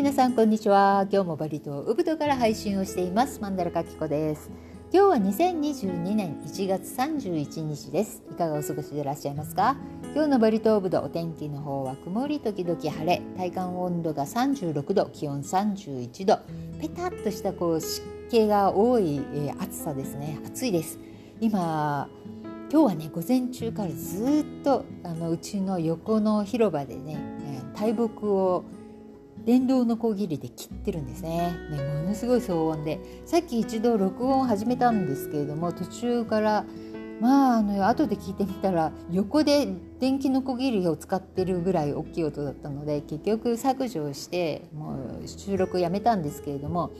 皆さんこんにちは。今日もバリ島ウブドから配信をしています。マンダラカキコです。今日は2022年1月31日です。いかがお過ごしでいらっしゃいますか？今日のバリ島ウブドお天気の方は曇り時々晴れ体感温度が36度気温31度。ペタッとしたこう湿気が多い、えー、暑さですね。暑いです。今今日はね午前中からずっとあのうちの横の広場でね、えー、大木を電動のこぎりで切ってるんですねねものすごい騒音でさっき一度録音を始めたんですけれども途中からまああの後で聞いてみたら横で電気のこぎりを使ってるぐらい大きい音だったので結局削除してもう収録やめたんですけれども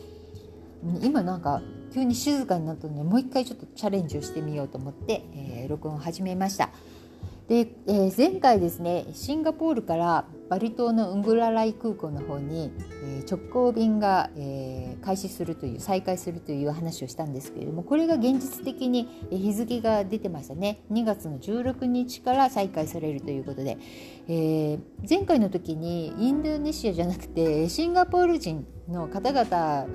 今なんか急に静かになったのでもう一回ちょっとチャレンジをしてみようと思って、えー、録音を始めました。で、えー、前回ですねシンガポールからバリ島のウングラライ空港の方に、直行便が、開始するという再開するという話をしたんですけれどもこれが現実的に日付が出てましたね。2月の16日から再開されるということで、え、前回の時にインドネシアじゃなくてシンガポール人の方々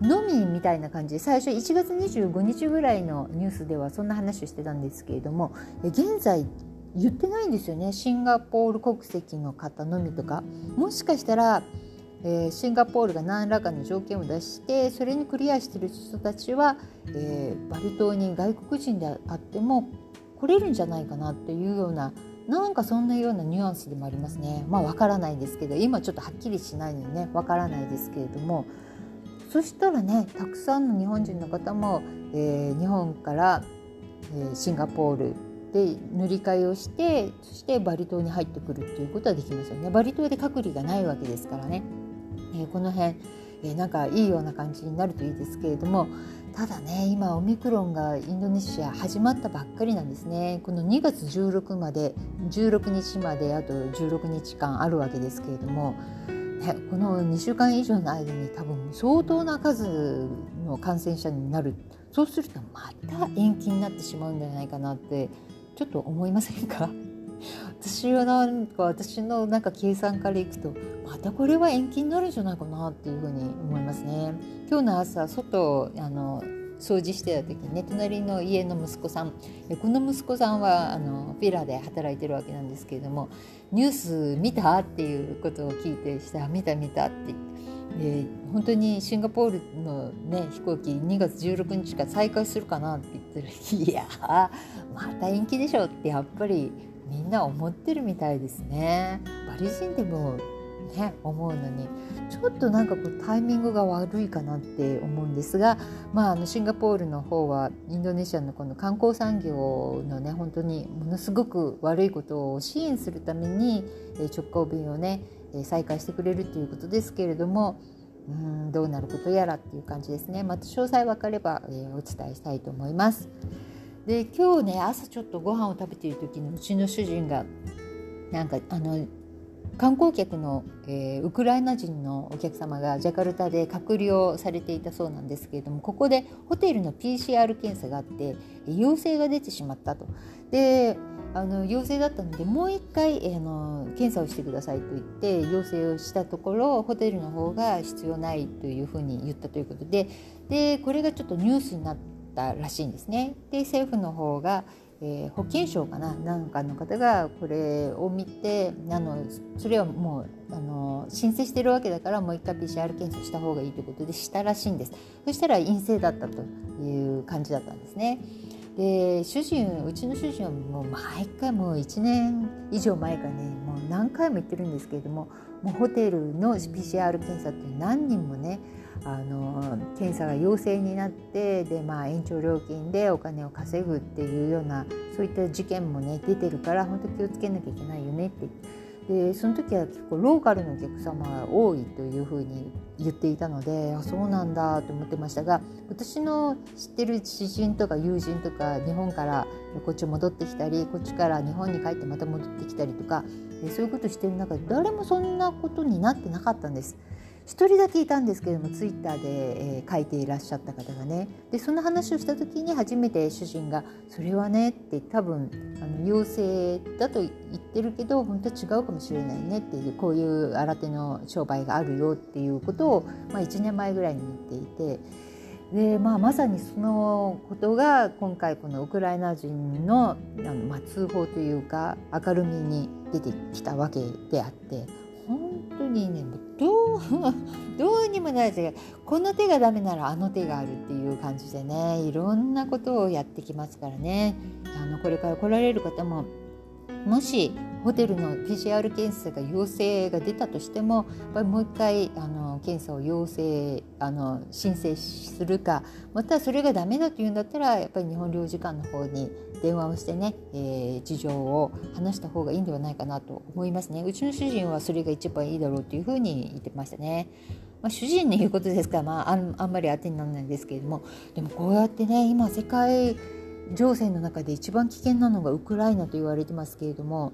のみみたいな感じで最初1月25日ぐらいのニュースではそんな話をしてたんですけれども現在言ってないんですよね。シンガポール国籍の方のみとか。もしかしたら、えー、シンガポールが何らかの条件を出してそれにクリアしてる人たちは、えー、バリ島に外国人であっても来れるんじゃないかなっていうようななんかそんなようなニュアンスでもありますね。まあわからないですけど今ちょっとはっきりしないのでねわからないですけれども。そしたらねたくさんの日本人の方も、えー、日本から、えー、シンガポールで塗り替えをしてそしてバリ島に入ってくるっていうことはできますよね。バリ島で隔離がないわけですからね、えー、この辺、えー、なんかいいような感じになるといいですけれどもただね今オミクロンがインドネシア始まったばっかりなんですね。この2月16まで16日まであと16日間あるわけですけれどもね、この2週間以上の間に多分相当な数の感染者になる。そうするとまた延期になってしまうんじゃないかなってちょっと思いませんか？私はなんか私のなんか計算からいくとまたこれは延期になるんじゃないかなっていうふうに思いますね。今日の朝外あの掃除してた時にね隣の家の息子さんこの息子さんはあのヴィラで働いてるわけなんですけれども「ニュース見た?」っていうことを聞いてした「見た見た」って言って。で本当にシンガポールの、ね、飛行機2月16日から再開するかなって言ったら いやまた延期でしょってやっぱりみんな思ってるみたいですね。バリ人でもね思うのに。ちょっとなんかこうタイミングが悪いかなって思うんですが、まあ、あのシンガポールの方はインドネシアのこの観光産業のね本当にものすごく悪いことを支援するために直行便をね再開してくれるということですけれどもうんどうなることやらっていう感じですね。また詳細分かれば、え、お伝えしたいと思います。で今日ね朝ちょっとご飯を食べている時にうちの主人がなんかあの観光客の、えー、ウクライナ人のお客様がジャカルタで隔離をされていたそうなんですけれどもここでホテルの PCR 検査があって陽性が出てしまったと。であの陽性だったのでもう一回、えー、の検査をしてくださいと言って陽性をしたところホテルの方が必要ないというふうに言ったということででこれがちょっとニュースになってたらしいんですね。で政府の方がえー、保健省かななんかの方がこれを見てあのそれはもうあの申請してるわけだからもう一回 PCR 検査した方がいいということでしたらしいんですそしたら陰性だったという感じだったんですね。で主人うちの主人はもう毎回もう1年以上前からねもう何回も言ってるんですけれどももうホテルの PCR 検査って何人もねあの検査が陽性になってで、まあ、延長料金でお金を稼ぐっていうようなそういった事件もね出てるから本当気をつけなきゃいけないよねってでその時は結構ローカルのお客様が多いというふうに言っていたのであそうなんだと思ってましたが私の知ってる知人とか友人とか日本からこっち戻ってきたりこっちから日本に帰ってまた戻ってきたりとかそういうことしてる中で誰もそんなことになってなかったんです。1人だけいたんですけれどもツイッターで、えー、書いていらっしゃった方がねでその話をした時に初めて主人が「それはね」って多分あの陽性だと言ってるけど本当は違うかもしれないねっていうこういう新手の商売があるよっていうことを、まあ、1年前ぐらいに言っていて。でまあ、まさにそのことが今回このウクライナ人のあの、まあ、通報というか明るみに出てきたわけであってにねどうどうにもないですがこの手がダメならあの手があるっていう感じでねいろんなことをやってきますからね。あのこれから来られる方ももしホテルの PCR 検査が陽性が出たとしてもやっぱりもう一回あの検査を陽性あの申請するかまたそれがダメだというんだったらやっぱり日本領事館の方に電話をしてね、えー、事情を話した方がいいんではないかなと思いますねうちの主人はそれが一番いいだろうというふうに言ってましたね。まあ、主人の言うことですから、まあ、あんあんまり当てにならないんですけれどもでもこうやってね今世界情勢の中で一番危険なのがウクライナと言われてますけれども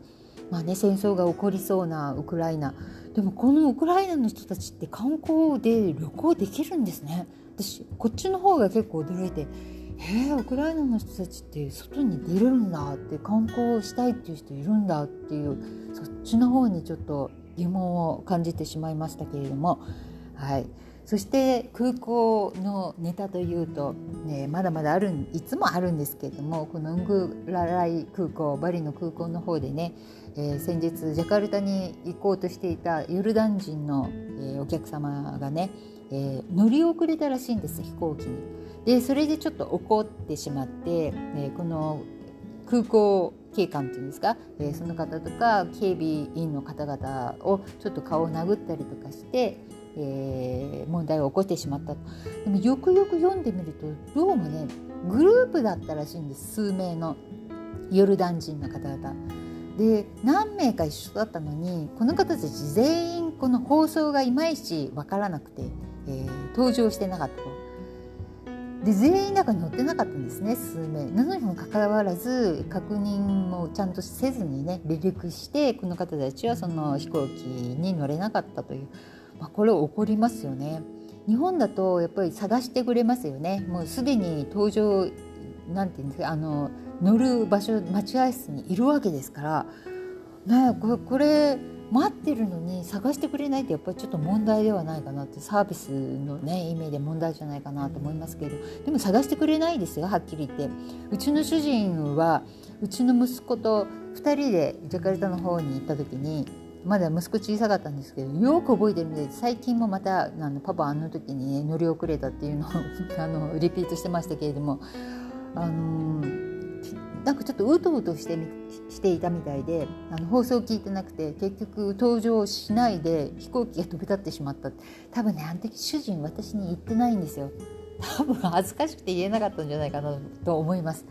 まあね、戦争が起こりそうなウクライナ。でもこのウクライナの人たちって観光で旅行できるんですね。私こっちの方が結構驚いてへえ、ウクライナの人たちって外に出るんだって観光したいっていう人いるんだっていうそっちの方にちょっと疑問を感じてしまいましたけれども。はい。そして空港のネタというと、ね、まだまだあるいつもあるんですけれどもこのウングラライ空港バリの空港の方でねえー、先日ジャカルタに行こうとしていたヨルダン人の、えー、お客様がね、えー、乗り遅れたらしいんです飛行機に。でそれでちょっと怒ってしまって、えこの空港警官っていうんですか、えその方とか警備員の方々をちょっと顔を殴ったりとかして、え問題を起こしてしまったでもよくよく読んでみるとどうもねグループだったらしいんです数名のヨルダン人の方々。で何名か一緒だったのにこの方たち全員この放送がいまいち分からなくて、えー、登場してなかったと。で全員中に乗ってなかったんですね数名なのにもかかわらず確認もちゃんとせずにね離陸してこの方たちはその飛行機に乗れなかったという、まあ、これ起こりますよね。日本だとやっぱり探してくれますよね。もうすでに登場なんていうんですかあの乗る場所待合室にいるわけですから。ねこれこれ待ってるのに探してくれないってやっぱりちょっと問題ではないかなって。サービスのね意味で問題じゃないかなと思いますけど。でも探してくれないですよはっきり言って。うちの主人はうちの息子と2人でジャカルタの方に行った時にまだ息子小さかったんですけどよく覚えてるんで最近もまたあのパパあの時に、ね、乗り遅れたっていうのを あのリピートしてましたけれどもあのーなんかちょっとうとうとしてしていたみたいであの放送を聞いてなくて結局登場しないで飛行機が飛び立ってしまった多分ねあの時主人私に言ってないんですよ。多分恥ずかしくて言えなかったんじゃないかなと思います。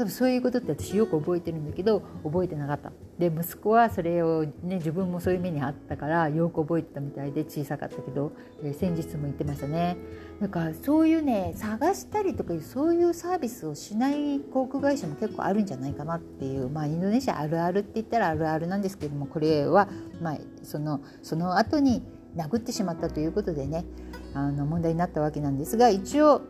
多分そういうことって私よく覚えてるんだけど覚えてなかった。で息子はそれをね自分もそういう目にあったからよく覚えてたみたいで小さかったけど、え、先日も言ってましたね。だかそういうね探したりとかそういうサービスをしない航空会社も結構あるんじゃないかなっていうまあインドネシアあるあるって言ったらあるあるなんですけどもこれはまあそのその後に殴ってしまったということでねあの問題になったわけなんですが一応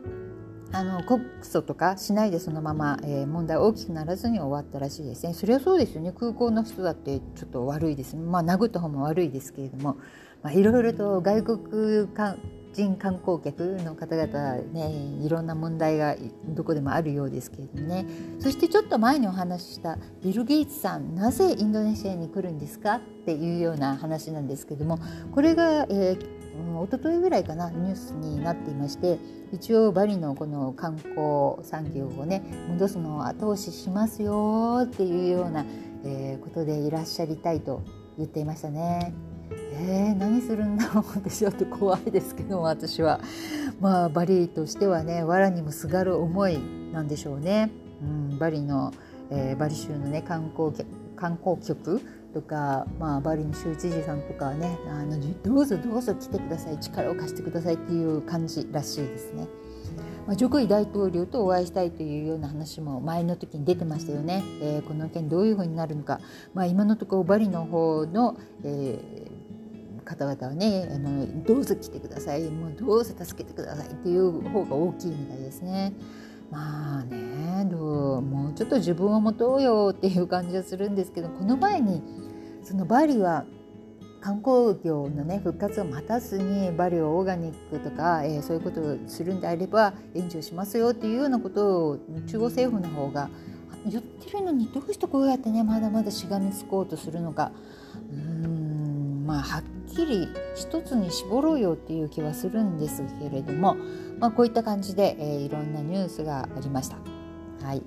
あの告訴とかしないでそのまま、えー、問題大きくならずに終わったらしいですね。それはそうですよね。空港の人だってちょっと悪いです。まあ殴った方も悪いですけれども、まあ、いろいろと外国人観光客の方々ねいろんな問題がどこでもあるようですけれどもね。そしてちょっと前にお話ししたビル・ゲイツさんなぜインドネシアに来るんですか？っていうような話なんですけどもこれが、えー一昨日ぐらいかなニュースになっていまして一応バリのこの観光産業をね戻すのを後押ししますよっていうような、えー、ことでいらっしゃりたいと言っていましたね。えー、何するんだろうってちょっと怖いですけど私はまあバリとしてはね藁にもすがる思いなんでしょうね。うん、バリの、えー、バリ州のね観光観光局とか、まあ、バリの州知事さんとかねあのどうぞどうぞ来てください力を貸してくださいっていう感じらしいですね。まあ、ジョコイ大統領とお会いしたいというような話も前の時に出てましたよね。えー、この件どういうふうになるのか、まあ、今のところバリの方の、えー方々はねあのどうぞ来てくださいもうどうぞ助けてくださいっていう方が大きいみたいですね。まあねどうもうちょっと自分を持とうよっていう感じはするんですけどこの前にそのバリは観光業のね復活を待たずにバリオオーガニックとか、えー、そういうことをするんであれば援助しますよっていうようなことを中央政府の方が言ってるのにどうしてこうやってねまだまだしがみつこうとするのかうんまあはっきり一つに絞ろうよっていう気はするんですけれども、まあ、こういった感じで、えー、いろんなニュースがありました。はい。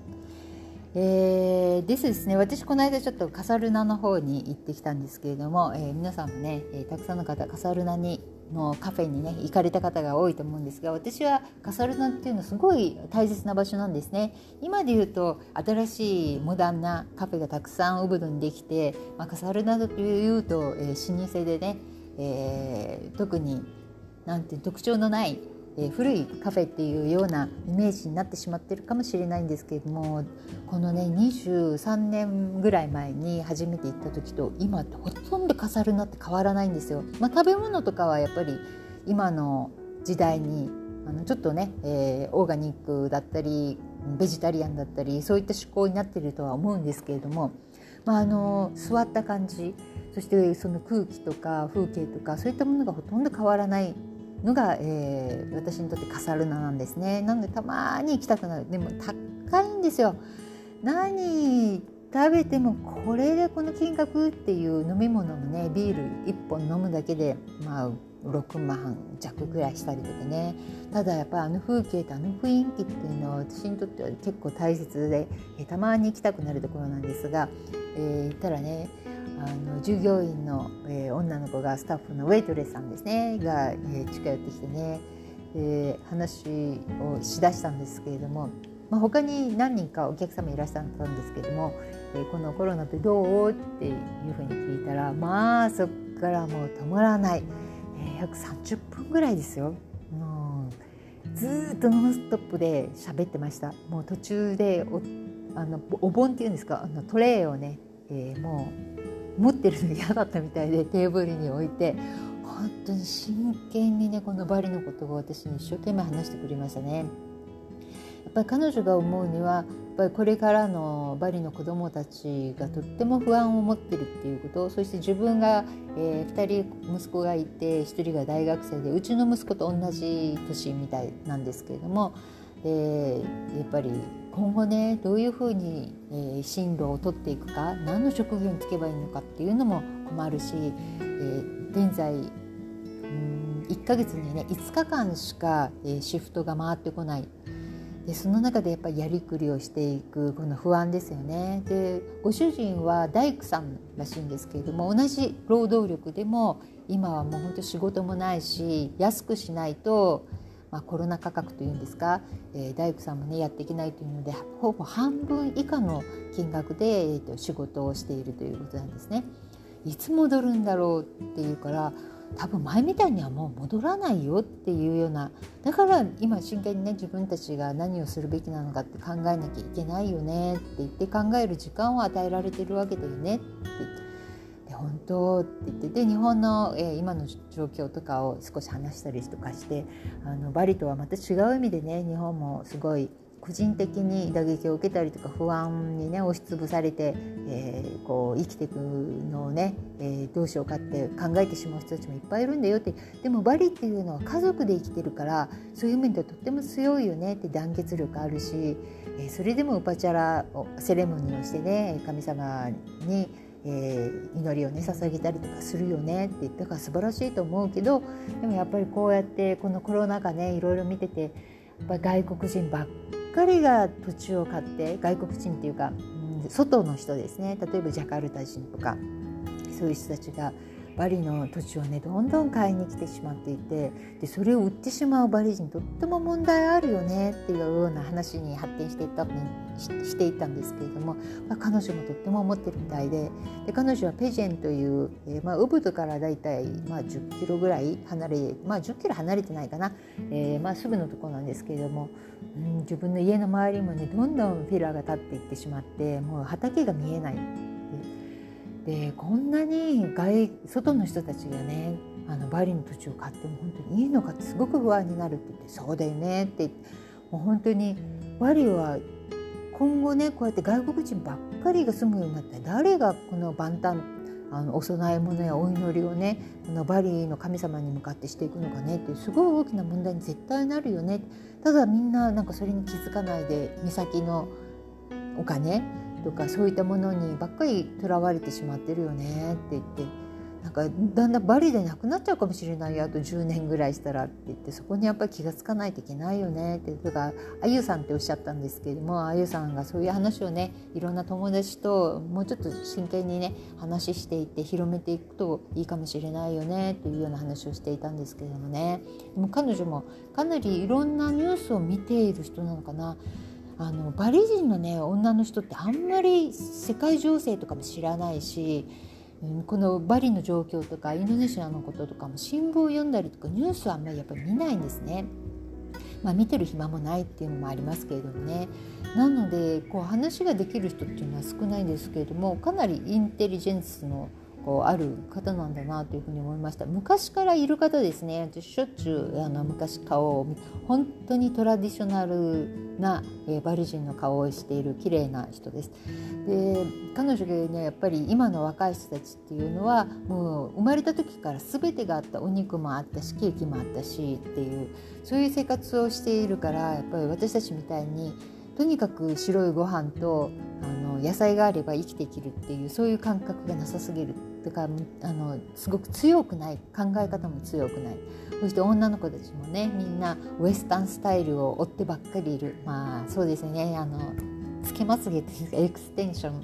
えー、ですですね。私この間ちょっとカサルナの方に行ってきたんですけれども、えー、皆さんもね、えー、たくさんの方カサルナにのカフェにね行かれた方が多いと思うんですが私はカサルナっていうのはすごい大切な場所なんですね。今で言うと新しいモダンなカフェがたくさんウブドにできて、まあ、カサルナというと、えー、老舗でね、えー、特になんて特徴のないえー、古いカフェっていうようなイメージになってしまってるかもしれないんですけれどもこのね23年ぐらい前に初めて行った時と今ってほとんど飾るなって変わらないんですよ。まあ、食べ物とかはやっぱり今の時代にあのちょっとね、えー、オーガニックだったりベジタリアンだったりそういった趣向になってるとは思うんですけれども、まあ、あの座った感じそしてその空気とか風景とかそういったものがほとんど変わらないのが、えー、私にとってカサルナなんですね。なのでたまに行きたくなる。でも高いんですよ。何食べてもこれでこの金額っていう飲み物もねビール1本飲むだけでまあ6万弱ぐらいしたりとかね。ただやっぱりあの風景とあの雰囲気っていうのは私にとっては結構大切で、たまに行きたくなるところなんですが、えー、行ったらねあの従業員の、えー、女の子がスタッフのウェイトレスさんですねが、えー、近寄ってきてね、えー、話をしだしたんですけれども、まあ、他に何人かお客様いらっしゃったんですけれども、えー、このコロナってどう？っていうふうに聞いたらまあそっからもう止まらない、えー、約30分ぐらいですよ。もうずっとノンストップで喋ってました。もう途中であのお盆っていうんですか？あのトレイをね、えー、もう持ってるの嫌だったみたいで テーブルに置いて本当に真剣にねこのバリのことを私に一生懸命話してくれましたね。やっぱり彼女が思うにはやっぱりこれからのバリの子どもたちがとっても不安を持ってるっていうことそして自分が、えー、2人息子がいて1人が大学生でうちの息子と同じ年みたいなんですけれども、えー、やっぱり今後ねどういうふうに、進路を取っていくか何の職業に就けばいいのかっていうのも困るし、えー、現在うん1ヶ月にね5日間しか、シフトが回ってこないでその中でやっぱりやりくりをしていくこの不安ですよね。でご主人は大工さんらしいんですけれども同じ労働力でも今はもう本当仕事もないし安くしないとまあ、コロナ価格というんですか、えー、大工さんもねやっていけないというのでほぼ半分以下の金額で、えーと、仕事をしているということなんですね。いつ戻るんだろうっていうから多分前みたいにはもう戻らないよっていうようなだから今真剣にね自分たちが何をするべきなのかって考えなきゃいけないよねって言って考える時間を与えられてるわけだよねって本当？って言ってで日本の、えー、今の状況とかを少し話したりとかしてあのバリとはまた違う意味でね日本もすごい個人的に打撃を受けたりとか不安にね押しつぶされて、えー、こう生きていくのをね、えー、どうしようかって考えてしまう人たちもいっぱいいるんだよって。でもバリっていうのは家族で生きてるからそういう意味ではとっても強いよねって団結力あるし、えー、それでもウパチャラセレモニーをしてね神様にえー、祈りをね捧げたりとかするよね。って言ったから素晴らしいと思うけどでもやっぱりこうやってこのコロナ禍ねいろいろ見ててやっぱ外国人ばっかりが土地を買って外国人っていうか、うん、外の人ですね。例えばジャカルタ人とかそういう人たちがバリの土地をねどんどん買いに来てしまっていてでそれを売ってしまうバリ人とっても問題あるよねっていうような話に発展していったしていたんですけれども、まあ、彼女もとっても思ってるみたいでで彼女はペジェンという、えーまあ、ウブドからだいたい、まあ、10キロぐらい離れ、まあ、10キロ離れてないかな、えーまあ、すぐのところなんですけれども、うん、自分の家の周りもねどんどんフィラーが立っていってしまってもう畑が見えない。でこんなに外外の人たちがねあのバリの土地を買っても本当にいいのかってすごく不安になるって言って「そうだよね」ってもう本当にバリは今後ねこうやって外国人ばっかりが住むようになったら誰がこの万端あのお供え物やお祈りをねこのバリの神様に向かってしていくのかねってすごい大きな問題に絶対なるよねただみんななんかそれに気づかないで目先のお金とかそういったものにばっかりとらわれてしまってるよねって言って。なんかだんだんバリでなくなっちゃうかもしれない。よあと10年ぐらいしたらって言って。そこにやっぱり気が付かないといけないよね。ってだかあゆさんっておっしゃったんですけれどもあゆさんがそういう話をねいろんな友達ともうちょっと真剣にね話していって広めていくといいかもしれないよね。っていうような話をしていたんですけれどもね。でも彼女もかなりいろんなニュースを見ている人なのかな。あのバリ人のね女の人ってあんまり世界情勢とかも知らないしうんこのバリの状況とかインドネシアのこととかも新聞を読んだりとかニュースはあんまりやっぱり見ないんですね。まあ、見てる暇もないっていうのもありますけれどもねなのでこう話ができる人っていうのは少ないんですけれどもかなりインテリジェンスのこうある方なんだなというふうに思いました。昔からいる方ですね。しょっちゅうあの昔顔を本当にトラディショナルな、えー、バリ人の顔をしている綺麗な人です。で彼女がねやっぱり今の若い人たちっていうのはもう生まれた時から全てがあったお肉もあったしケーキもあったしっていうそういう生活をしているからやっぱり私たちみたいにとにかく白いご飯とあの野菜があれば生きていけるっていうそういう感覚がなさすぎる。だかあのすごく強くない考え方も強くない。そして女の子たちもねみんなウエスタンスタイルを追ってばっかりいる。まあそうですね。あのつけまつげっていうかエクステンション。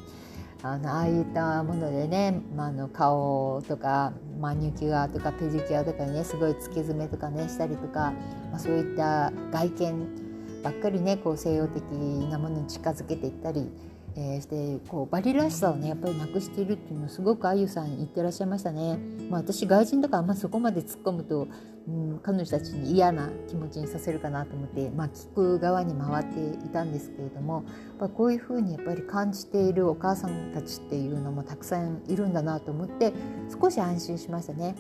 あのああいったものでね、まあ、あの顔とかマニュキュアとかペディキュアとかねすごいつけ爪とかねしたりとか、まあ、そういった外見ばっかりねこう西洋的なものに近づけていったりえー、してこうバリらしさをねやっぱりなくしているっていうのをすごくあゆさん言ってらっしゃいましたね。まあ、私外人とかあんまそこまで突っ込むと、うん、彼女たちに嫌な気持ちにさせるかなと思って、まあ、聞く側に回っていたんですけれどもやっぱこういうふうにやっぱり感じているお母さんたちっていうのもたくさんいるんだなと思って少し安心しましたね。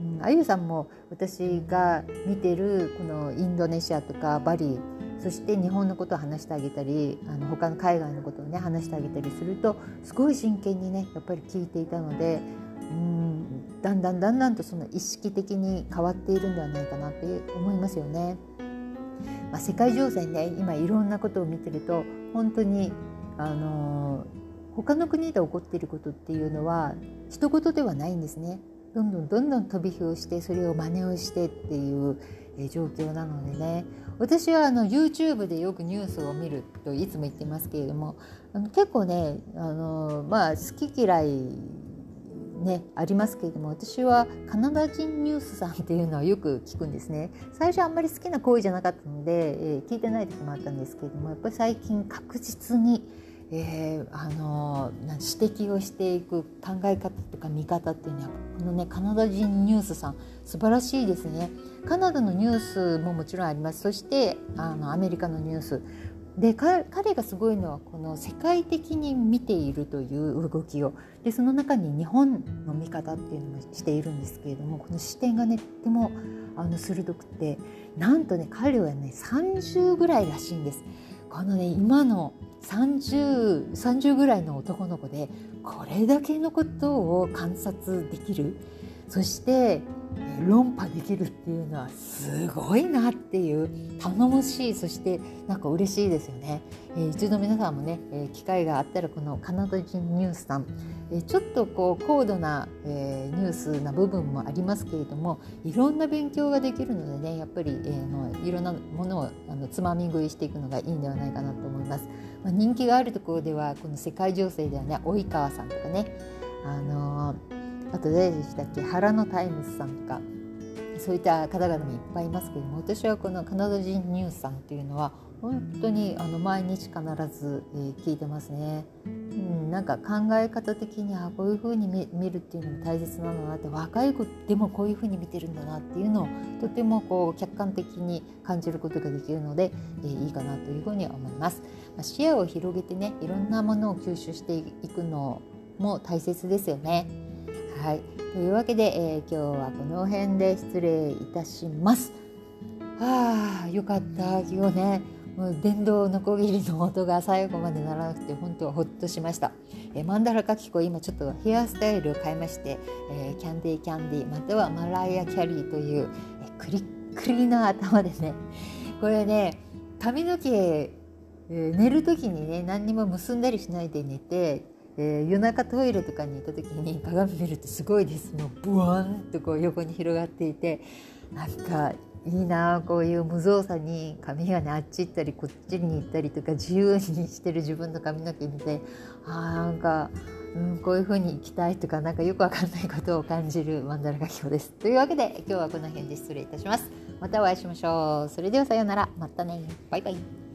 うん、あゆさんも私が見てるこのインドネシアとかバリそして日本のことを話してあげたりあの他の海外のことをね話してあげたりするとすごい真剣にねやっぱり聞いていたのでうんだんだんだんだんとその意識的に変わっているんではないかなって思いますよね。まあ、世界情勢ね今いろんなことを見てると本当にあの他の国で起こっていることっていうのは一言ではないんですね。どんどんどんどん飛び火をしてそれを真似をしてっていう状況なのでね。私はあの YouTube でよくニュースを見るといつも言ってますけれどもあの結構ねあの、まあ、好き嫌いね、ありますけれども私はカナダ人ニュースさんっていうのはよく聞くんですね。最初あんまり好きな行為じゃなかったので、えー、聞いてない時もあったんですけれどもやっぱり最近確実にえー、あの指摘をしていく考え方とか見方っていうのはこのねカナダ人ニュースさん素晴らしいですね。カナダのニュースももちろんあります。そしてあのアメリカのニュース。で彼がすごいのはこの世界的に見ているという動きを。でその中に日本の見方っていうのもしているんですけれどもこの視点がねとてもあの鋭くて。なんとね彼はね30ぐらいらしいんです。このね今の 30, 30ぐらいの男の子でこれだけのことを観察できる。そして論破できるっていうのはすごいなっていう頼もしい。そしてなんか嬉しいですよね、えー、一度皆さんもね、えー、機会があったらこのカナダ人ニュースさん、えー、ちょっとこう高度な、えニュースな部分もありますけれどもいろんな勉強ができるのでねやっぱり、えのいろんなものをあのつまみ食いしていくのがいいんではないかなと思います。まあ、人気があるところではこの世界情勢ではね及川さんとかねあのあと誰でしたっけ Harano Timesさんとかそういった方々もいっぱいいますけども私はこのカナダ人ニュースさんっていうのは本当にあの毎日必ず、えー、聞いてますね。うん、なんか考え方的にあこういうふうに見るっていうのも大切なんだなって若い子でもこういうふうに見てるんだなっていうのをとてもこう客観的に感じることができるので、えー、いいかなというふうに思います。まあ、視野を広げてねいろんなものを吸収していくのも大切ですよね。はい、というわけで、えー、今日はこの辺で失礼いたします。ああよかった今日ねもう電動のこぎりの音が最後までならなくて本当はほっとしました、えー、マンダラカキコ今ちょっとヘアスタイルを変えまして、えー、キャンディーキャンディーまたはマライア・キャリーという、えー、クリックリな頭でね。これね髪の毛、えー、寝る時にね何にも結んだりしないで寝てえー、夜中トイレとかに行った時に鏡見るとすごいです。もうブワンとこう横に広がっていてなんかいいなこういう無造作に髪がねあっち行ったりこっちに行ったりとか自由にしてる自分の髪の毛見てあなんか、うん、こういう風に行きたいとか何かよくわかんないことを感じるマンダラ画表です。というわけで今日はこの辺で失礼いたします。またお会いしましょう。それではさようなら。またね。バイバイ。